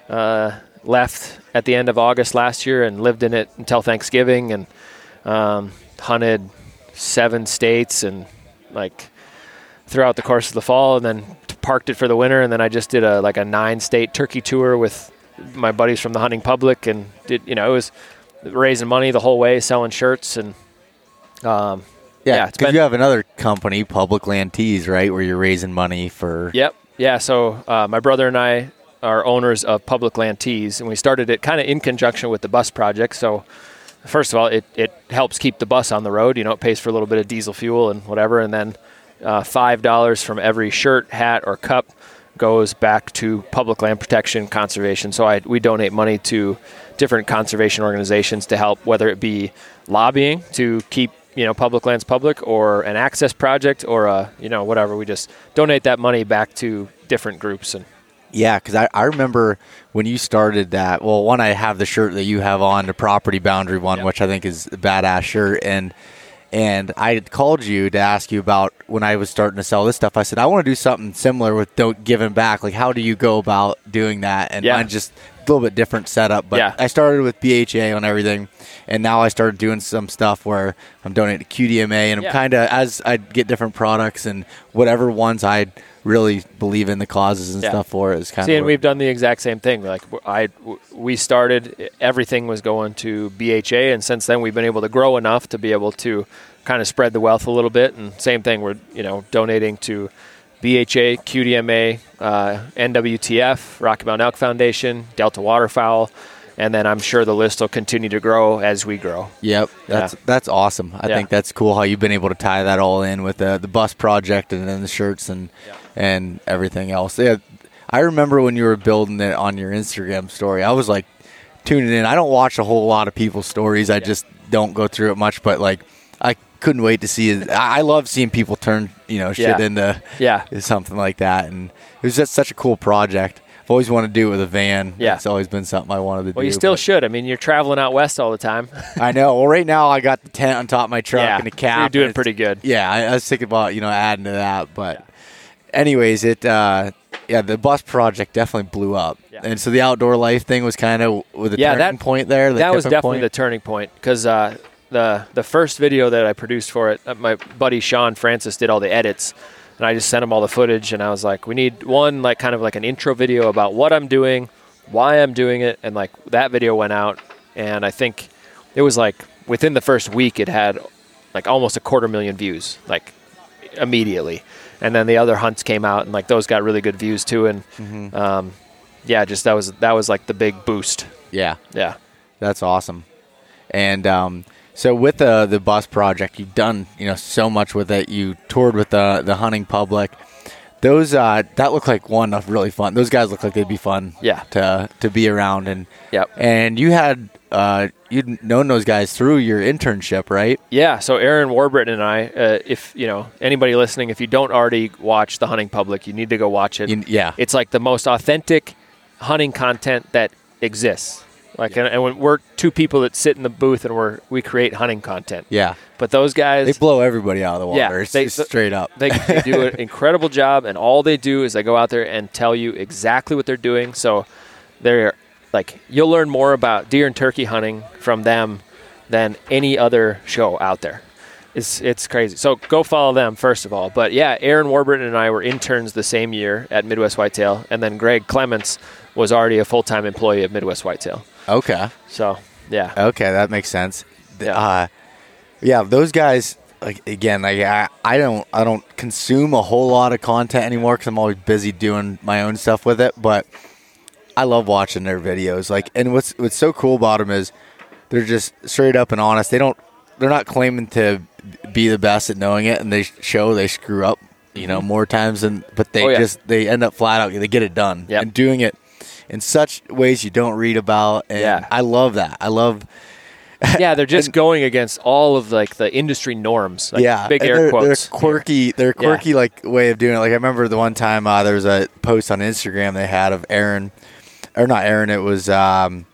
Uh, left at the end of August last year and lived in it until Thanksgiving and um, hunted seven states and like throughout the course of the fall and then parked it for the winter and then I just did a like a nine state turkey tour with my buddies from the hunting public and did you know it was raising money the whole way selling shirts and um, yeah because yeah, you have another company public land tees right where you're raising money for yep yeah so uh, my brother and I are owners of Public Land Tees, and we started it kind of in conjunction with the bus project. So, first of all, it, it helps keep the bus on the road. You know, it pays for a little bit of diesel fuel and whatever, and then uh, five dollars from every shirt, hat, or cup goes back to public land protection conservation. So I, we donate money to different conservation organizations to help, whether it be lobbying to keep you know public lands public, or an access project, or a you know whatever. We just donate that money back to different groups and yeah, because I, I remember when you started that. Well, one, I have the shirt that you have on, the property boundary one, yep. which I think is a badass shirt. And and I had called you to ask you about when I was starting to sell this stuff. I said I want to do something similar with don't giving back. Like, how do you go about doing that? And yeah. mine just a little bit different setup. But yeah. I started with BHA on everything, and now I started doing some stuff where I'm donating to QDMA, and I'm yeah. kind of as I get different products and whatever ones I really believe in the causes and yeah. stuff for it is kind See, of. and we've done the exact same thing. Like I, we started, everything was going to BHA, and since then we've been able to grow enough to be able to kind of spread the wealth a little bit. And same thing, we're you know donating to BHA, QDMA, uh, NWTF, Rocky Mountain Elk Foundation, Delta Waterfowl and then I'm sure the list will continue to grow as we grow. Yep, that's yeah. that's awesome. I yeah. think that's cool how you've been able to tie that all in with the the bus project and then the shirts and yeah and everything else. Yeah, I remember when you were building it on your Instagram story. I was like tuning in. I don't watch a whole lot of people's stories. I yeah. just don't go through it much. But like, I couldn't wait to see it. I love seeing people turn you know shit yeah. into yeah something like that, and it was just such a cool project. I've always wanted to do it with a van. Yeah. It's always been something I wanted to well, do. Well, you still should. I mean, you're traveling out west all the time. [laughs] I know. Well, right now I got the tent on top of my truck yeah. and the cap. You're doing pretty good. Yeah. I, I, was thinking about, you know, adding to that. But anyways, it uh, yeah, the bus project definitely blew up, yeah. and so the outdoor life thing was kind of with a yeah, turning that, point there. The that was definitely point. the turning point because uh, the the first video that I produced for it, uh, my buddy Sean Francis did all the edits, and I just sent him all the footage, and I was like, we need one like kind of like an intro video about what I'm doing, why I'm doing it, and like that video went out, and I think it was like within the first week it had like almost a quarter million views, like immediately and then the other hunts came out, and like those got really good views too. And mm-hmm. um, yeah, just that was that was like the big boost. Yeah, yeah, that's awesome. And um, so with the the bus project, you've done you know so much with it. You toured with the the hunting public. Those uh, that looked like one of really fun. Those guys look like they'd be fun. Yeah. To to be around and. Yep. And you had uh, you'd known those guys through your internship, right? Yeah. So Aaron Warburton and I, uh, if you know anybody listening, if you don't already watch the Hunting Public, you need to go watch it. You, yeah. It's like the most authentic hunting content that exists. Like, yeah. and, and when we're two people that sit in the booth and we're we create hunting content. Yeah. But those guys, they blow everybody out of the water. Yeah, [laughs] they, straight up. They, they do an [laughs] incredible job, and all they do is they go out there and tell you exactly what they're doing. So they're like you'll learn more about deer and turkey hunting from them than any other show out there. It's it's crazy. So go follow them first of all. But yeah, Aaron Warburton and I were interns the same year at Midwest Whitetail, and then Greg Clements was already a full time employee of Midwest Whitetail. Okay. So yeah. Okay, that makes sense. Yeah. Uh, yeah, those guys. Like again, like I, I don't I don't consume a whole lot of content anymore because I'm always busy doing my own stuff with it. But I love watching their videos. Like, and what's what's so cool about them is they're just straight up and honest. They don't they're not claiming to be the best at knowing it, and they show they screw up, you know, mm-hmm. more times than. But they oh, yeah. just they end up flat out they get it done yep. and doing it in such ways you don't read about. And yeah. I love that. I love. [laughs] yeah, they're just and, going against all of like the industry norms. Like yeah, big air they're, quotes. They're quirky. They're quirky yeah. like way of doing it. Like I remember the one time uh, there was a post on Instagram they had of Aaron or not Aaron, it was um,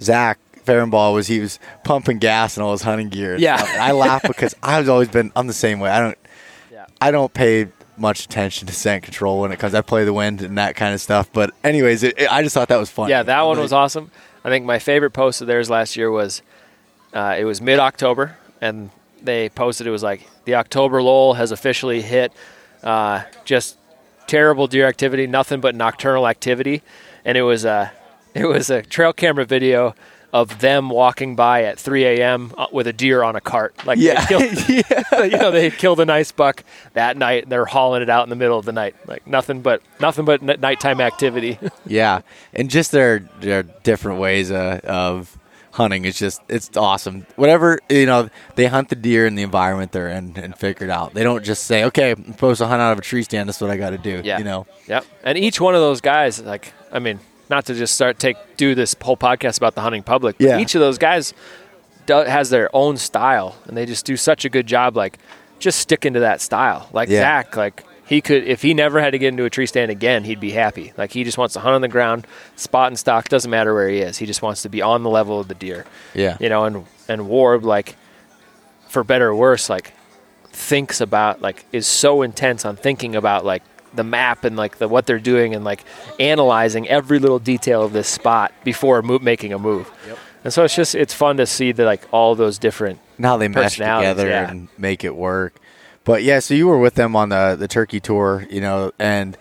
Zach Ferenbaugh was he was pumping gas and all his hunting gear. Yeah, and I laugh because [laughs] I've always been I'm the same way. I don't yeah. I don't pay much attention to scent control when it comes. I play the wind and that kind of stuff. But anyways, it, it, I just thought that was fun. Yeah, that one was awesome. I think my favorite post of theirs last year was uh, it was mid October and they posted it was like the October lull has officially hit. Uh, just terrible deer activity, nothing but nocturnal activity and it was a [laughs] it was a trail camera video of them walking by at 3 a.m. Uh, with a deer on a cart. Like yeah, killed, yeah. [laughs] [laughs] you know, they killed a nice buck that night. and They're hauling it out in the middle of the night. Like nothing but nothing but nighttime activity. yeah, and just their their different ways uh, of hunting is just it's awesome. Whatever you know, they hunt the deer in the environment they're in and figure it out. They don't just say, "Okay, I'm supposed to hunt out of a tree stand. That's what I got to do." Yeah, you know. Yep. And each one of those guys, like, I mean, not to just start take do this whole podcast about the hunting public. yeah. Each of those guys do, has their own style, and they just do such a good job, like just sticking to that style. Like yeah. Zach, like he could if he never had to get into a tree stand again, he'd be happy. Like he just wants to hunt on the ground, spot and stock, doesn't matter where he is. He just wants to be on the level of the deer. Yeah. You know, and and Warb like for better or worse, like thinks about like is so intense on thinking about like the map and like the what they're doing and like analyzing every little detail of this spot before mo- making a move. Yep. And so it's just it's fun to see that like all those different now they mesh together yeah. and make it work. But yeah, so you were with them on the the Turkey tour, you know, and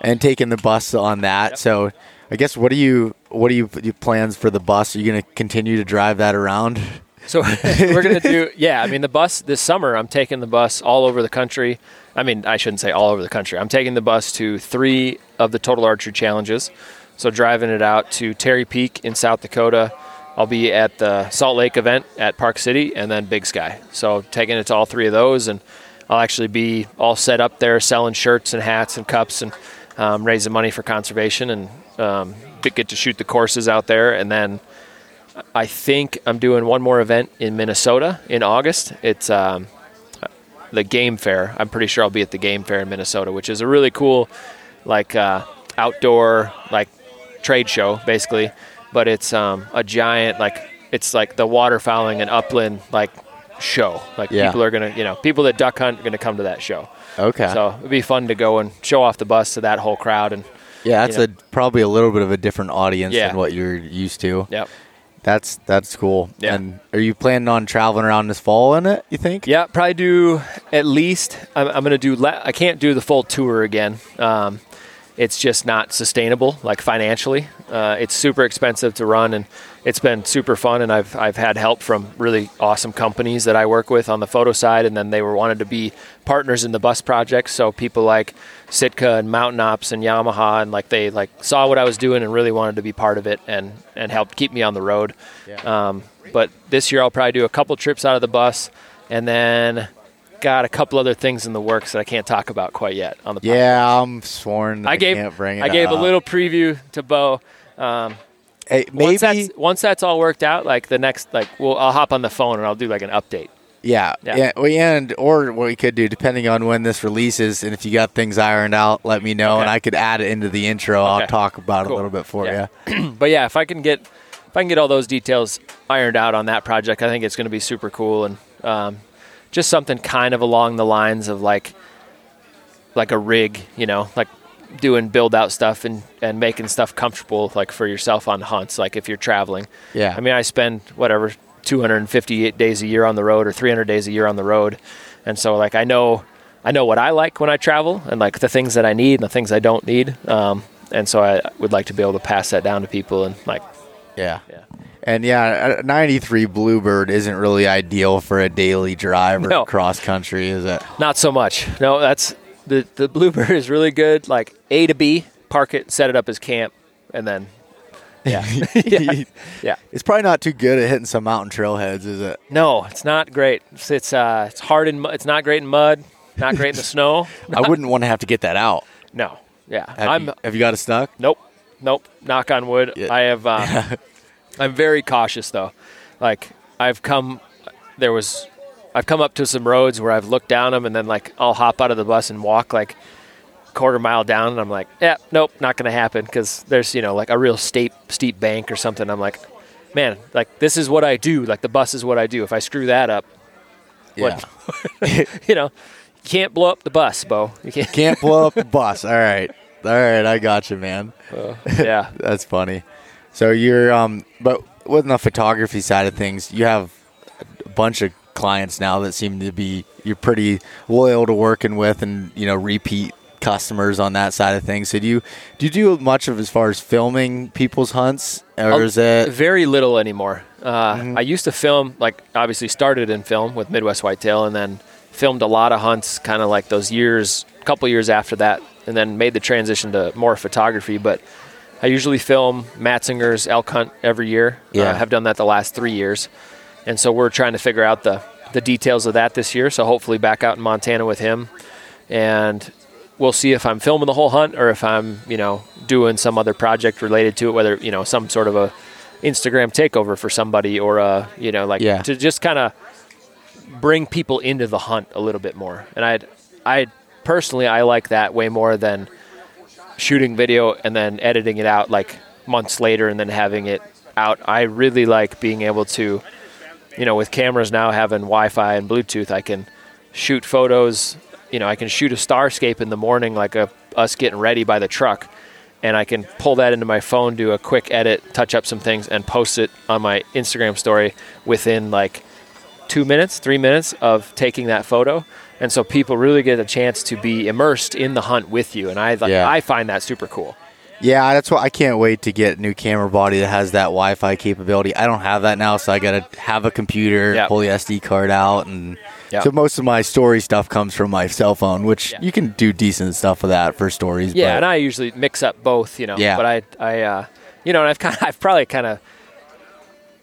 and taking the bus on that. Yep. So I guess what do you what are you plans for the bus? Are you going to continue to drive that around? So [laughs] we're gonna do yeah. I mean the bus this summer. I'm taking the bus all over the country. I mean I shouldn't say all over the country. I'm taking the bus to three of the total archery challenges. So driving it out to Terry Peak in South Dakota. I'll be at the Salt Lake event at Park City and then Big Sky. So taking it to all three of those, and I'll actually be all set up there selling shirts and hats and cups and um, raising money for conservation and um, get to shoot the courses out there. And then I think I'm doing one more event in Minnesota in August. It's um, the game fair. I'm pretty sure I'll be at the game fair in Minnesota, which is a really cool, like uh, outdoor like trade show basically. But it's um, a giant like it's like the waterfowling and upland like show. Like yeah. people are gonna you know people that duck hunt are gonna come to that show. Okay. So it'd be fun to go and show off the bus to that whole crowd and. Yeah, that's you know. a probably a little bit of a different audience yeah. than what you're used to. Yep. That's that's cool. Yeah. And are you planning on traveling around this fall in it? You think? Yeah, probably do at least. I'm, I'm going to do. Le- I can't do the full tour again. Um, it's just not sustainable, like financially. Uh, it's super expensive to run, and it's been super fun. And I've I've had help from really awesome companies that I work with on the photo side, and then they were wanted to be partners in the bus project. So people like Sitka and Mountain Ops and Yamaha, and like they like saw what I was doing and really wanted to be part of it and and helped keep me on the road. Yeah. Um, but this year I'll probably do a couple trips out of the bus, and then got a couple other things in the works that I can't talk about quite yet on the podcast. Yeah, I'm sworn. I, I gave it. I gave up. a little preview to Beau. Um, hey, maybe once that's, once that's all worked out, like the next, like, well, I'll hop on the phone and I'll do like an update. Yeah, yeah, yeah. And or what we could do, depending on when this releases, and if you got things ironed out, let me know, okay. and I could add it into the intro. Okay. I'll talk about cool. it a little bit for yeah. you. [clears throat] but yeah, if I can get if I can get all those details ironed out on that project, I think it's going to be super cool and um, just something kind of along the lines of like like a rig, you know, like doing build out stuff and, and making stuff comfortable like for yourself on hunts, like if you're traveling. Yeah. I mean I spend whatever 258 days a year on the road or 300 days a year on the road. And so like I know I know what I like when I travel and like the things that I need and the things I don't need. Um, and so I would like to be able to pass that down to people and like yeah. Yeah. And yeah, a 93 Bluebird isn't really ideal for a daily drive or no. cross country, is it? Not so much. No, that's the the Bluebird is really good. Like A to B, park it, set it up as camp, and then yeah. [laughs] [laughs] yeah. yeah. It's probably not too good at hitting some mountain trailheads, is it? No, it's not great. It's it's, uh, it's hard in it's not great in mud, not great in the snow. [laughs] I wouldn't want to have to get that out. No. Yeah. Have, I'm, you, have you got it stuck? Nope. Nope. Knock on wood. Yeah. I have uh, I'm very cautious though. Like I've come, there was, I've come up to some roads where I've looked down them and then like I'll hop out of the bus and walk like quarter mile down and I'm like, yeah, nope, not gonna happen because there's you know like a real steep steep bank or something. I'm like, man, like this is what I do. Like the bus is what I do. If I screw that up, yeah, [laughs] you know, you can't blow up the bus, Beau. You can't, can't [laughs] blow up the bus. All right, all right, I got you, man. Uh, [laughs] yeah, that's funny. So you're, um, but with the photography side of things, you have a bunch of clients now that seem to be you're pretty loyal to working with, and you know repeat customers on that side of things. So do you do you do much of as far as filming people's hunts, or is it very little anymore? Uh, mm-hmm. I used to film, like obviously started in film with Midwest Whitetail, and then filmed a lot of hunts, kind of like those years, a couple years after that, and then made the transition to more photography, but I usually film Matzinger's elk hunt every year. Uh, yeah. Uh, have done that the last three years. And so we're trying to figure out the, the details of that this year. So hopefully back out in Montana with him. And we'll see if I'm filming the whole hunt or if I'm, you know, doing some other project related to it, whether, you know, some sort of a Instagram takeover for somebody or, a, you know, like yeah. to just kind of bring people into the hunt a little bit more. And I'd, I personally, I like that way more than – shooting video and then editing it out like months later and then having it out. I really like being able to you know, with cameras now having Wi-Fi and Bluetooth, I can shoot photos. You know, I can shoot a starscape in the morning, like a us getting ready by the truck, and I can pull that into my phone, do a quick edit, touch up some things, and post it on my Instagram story within like two minutes, three minutes of taking that photo. And so people really get a chance to be immersed in the hunt with you, and I yeah. I find that super cool. Yeah, that's why I can't wait to get a new camera body that has that Wi-Fi capability. I don't have that now, so I got to have a computer, yep. pull the SD card out, and yep. so most of my story stuff comes from my cell phone, which you can do decent stuff with that for stories. Yeah, but. and I usually mix up both, you know. Yeah. But I, I, uh, you know, and I've kind [laughs] I've probably kind of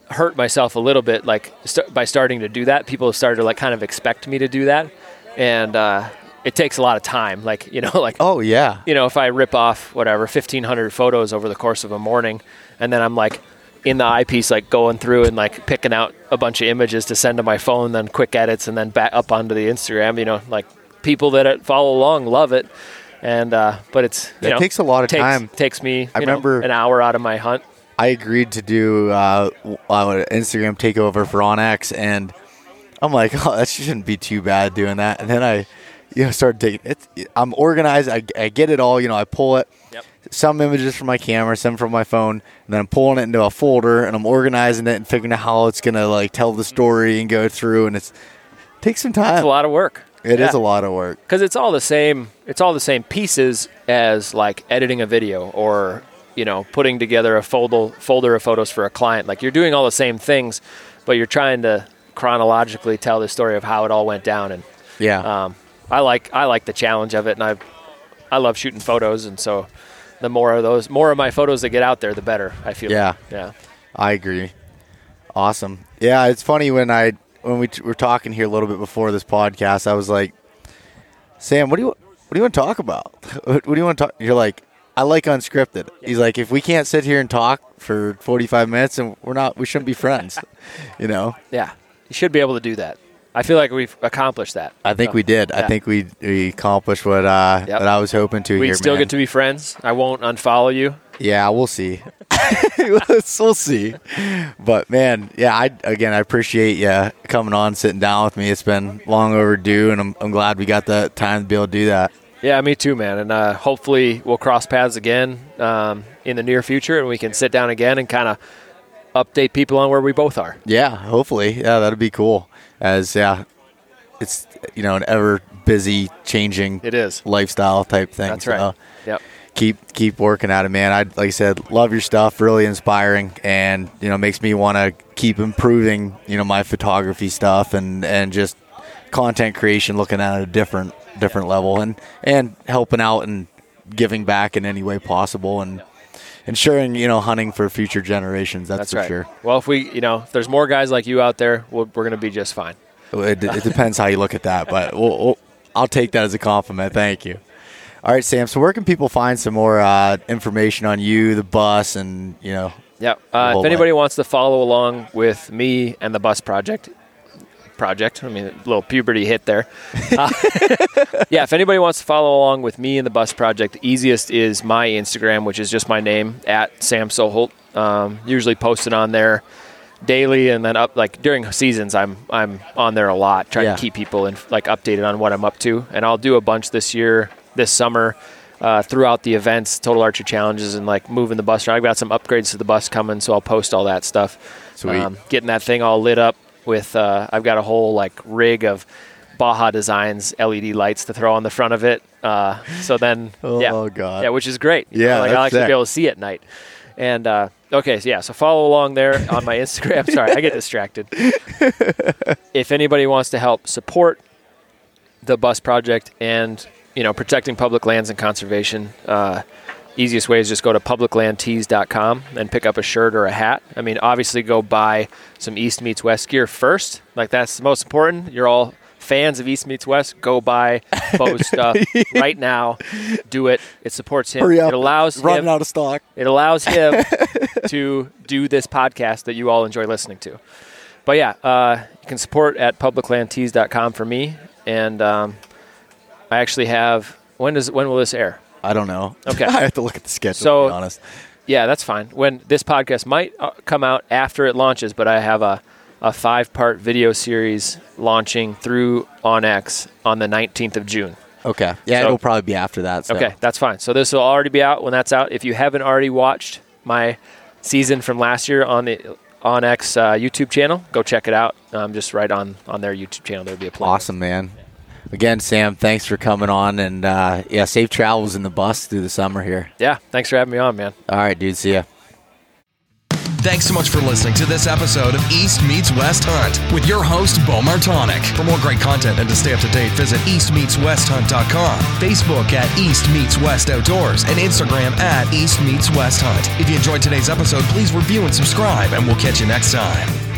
hurt myself a little bit, like st- by starting to do that. People have started to like kind of expect me to do that, and uh, it takes a lot of time. Like you know, [laughs] like oh yeah, you know, if I rip off whatever fifteen hundred photos over the course of a morning, and then I'm like in the eyepiece, like going through and like picking out a bunch of images to send to my phone, then quick edits, and then back up onto the Instagram. You know, like people that follow along love it, and uh, but it's it know, takes a lot of takes, time. Takes me, I remember know, an hour out of my hunt. I agreed to do uh, uh, Instagram takeover for onX, and I'm like, [laughs] oh, that shouldn't be too bad doing that. And then I you know, start taking it. I'm organized. I, I get it all. You know, I pull it. Yep. Some images from my camera, some from my phone, and then I'm pulling it into a folder and I'm organizing it and figuring out how it's gonna like tell the story and go through. And it's it takes some time. It's a lot of work. It yeah. is a lot of work because it's all the same. It's all the same pieces as like editing a video or you know putting together a folder folder of photos for a client. Like you're doing all the same things, but you're trying to chronologically tell the story of how it all went down. And yeah, um, I like I like the challenge of it, and I I love shooting photos, and so the more of those, more of my photos that get out there, the better. I feel. Yeah, yeah. I agree. Awesome. Yeah, it's funny when I when we t- were talking here a little bit before this podcast, I was like, Sam, what do you what do you want to talk about? [laughs] what do you want to talk? You're like, I like unscripted. Yeah. He's like, if we can't sit here and talk for 45 minutes, and we're not, we shouldn't be friends. [laughs] you know? Yeah, you should be able to do that. I feel like we've accomplished that. I think so, we did. Yeah. I think we we accomplished what uh, yep. what I was hoping to. We here, still man. get to be friends. I won't unfollow you. Yeah, we'll see. [laughs] we'll see. But man, yeah, I again I appreciate you coming on, sitting down with me. It's been long overdue, and I'm I'm glad we got the time to be able to do that. Yeah, me too, man. And uh, hopefully we'll cross paths again um, in the near future, and we can sit down again and kind of update people on where we both are. Yeah, hopefully. Yeah, that'd be cool as yeah, it's you know an ever busy changing it is lifestyle type thing. That's right. So yep. Keep keep working at it, man. I like I said, love your stuff. Really inspiring, and you know makes me want to keep improving. You know my photography stuff and and just content creation, looking at a different different level, and and helping out and giving back in any way possible, and ensuring you know hunting for future generations. That's, that's for right. sure. Well, if we you know if there's more guys like you out there, we we are going to be just fine. It, it depends how you look at that, but we'll, we'll, I'll take that as a compliment. Thank you. All right, Sam. So where can people find some more uh, information on you, the bus, and you know? Yeah. Uh, if anybody wants to follow along with me and the bus project, project. I mean, a little puberty hit there. Uh, [laughs] yeah, if anybody wants to follow along with me and the bus project, the easiest is my Instagram, which is just my name at Sam Soholt. Um, usually posted on there daily, and then up like during seasons, I'm I'm on there a lot, trying yeah. to keep people in, like updated on what I'm up to. And I'll do a bunch this year, this summer. Uh, throughout the events, total archer challenges, and like moving the bus. Around. I've got some upgrades to the bus coming, so I'll post all that stuff. Sweet. Um, getting that thing all lit up with uh, I've got a whole like rig of Baja Designs LED lights to throw on the front of it. Uh, so then, [laughs] oh yeah, god, yeah, which is great. Yeah, like, I like to be able to see at night. And uh, okay, so yeah, so follow along there on my Instagram. [laughs] Sorry, I get distracted. [laughs] if anybody wants to help support the bus project and you know protecting public lands and conservation. Uh, easiest way is just go to publiclandtees.com and pick up a shirt or a hat. I mean, obviously, go buy some East Meets West gear first. Like, that's the most important. You're all fans of East Meets West. Go buy [laughs] Beau's stuff right now. Do it. It supports him. Hurry up. It allows running him, out of stock. It allows him [laughs] to do this podcast that you all enjoy listening to. But yeah, uh, you can support at publiclandtees.com for me. And um, I actually have. When does when will this air? I don't know. Okay. [laughs] I have to look at the schedule. So, to be honest. Yeah, that's fine. When this podcast might uh, come out after it launches, but I have a a five-part video series launching through onX on the 19th of June. Okay. Yeah, so, it'll probably be after that. So. Okay, that's fine. So this will already be out when that's out. If you haven't already watched my season from last year on the onX uh, YouTube channel, go check it out. Um, just right on on their YouTube channel, there'll be a play. Awesome, man. Again, Sam, thanks for coming on, and uh, yeah, safe travels in the bus through the summer here. Yeah, thanks for having me on, man. All right, dude. See ya. Thanks so much for listening to this episode of East Meets West Hunt with your host, Beau Martonik. For more great content and to stay up to date, visit eastmeetswesthunt.com, Facebook at East Meets West Outdoors, and Instagram at East Meets West Hunt. If you enjoyed today's episode, please review and subscribe, and we'll catch you next time.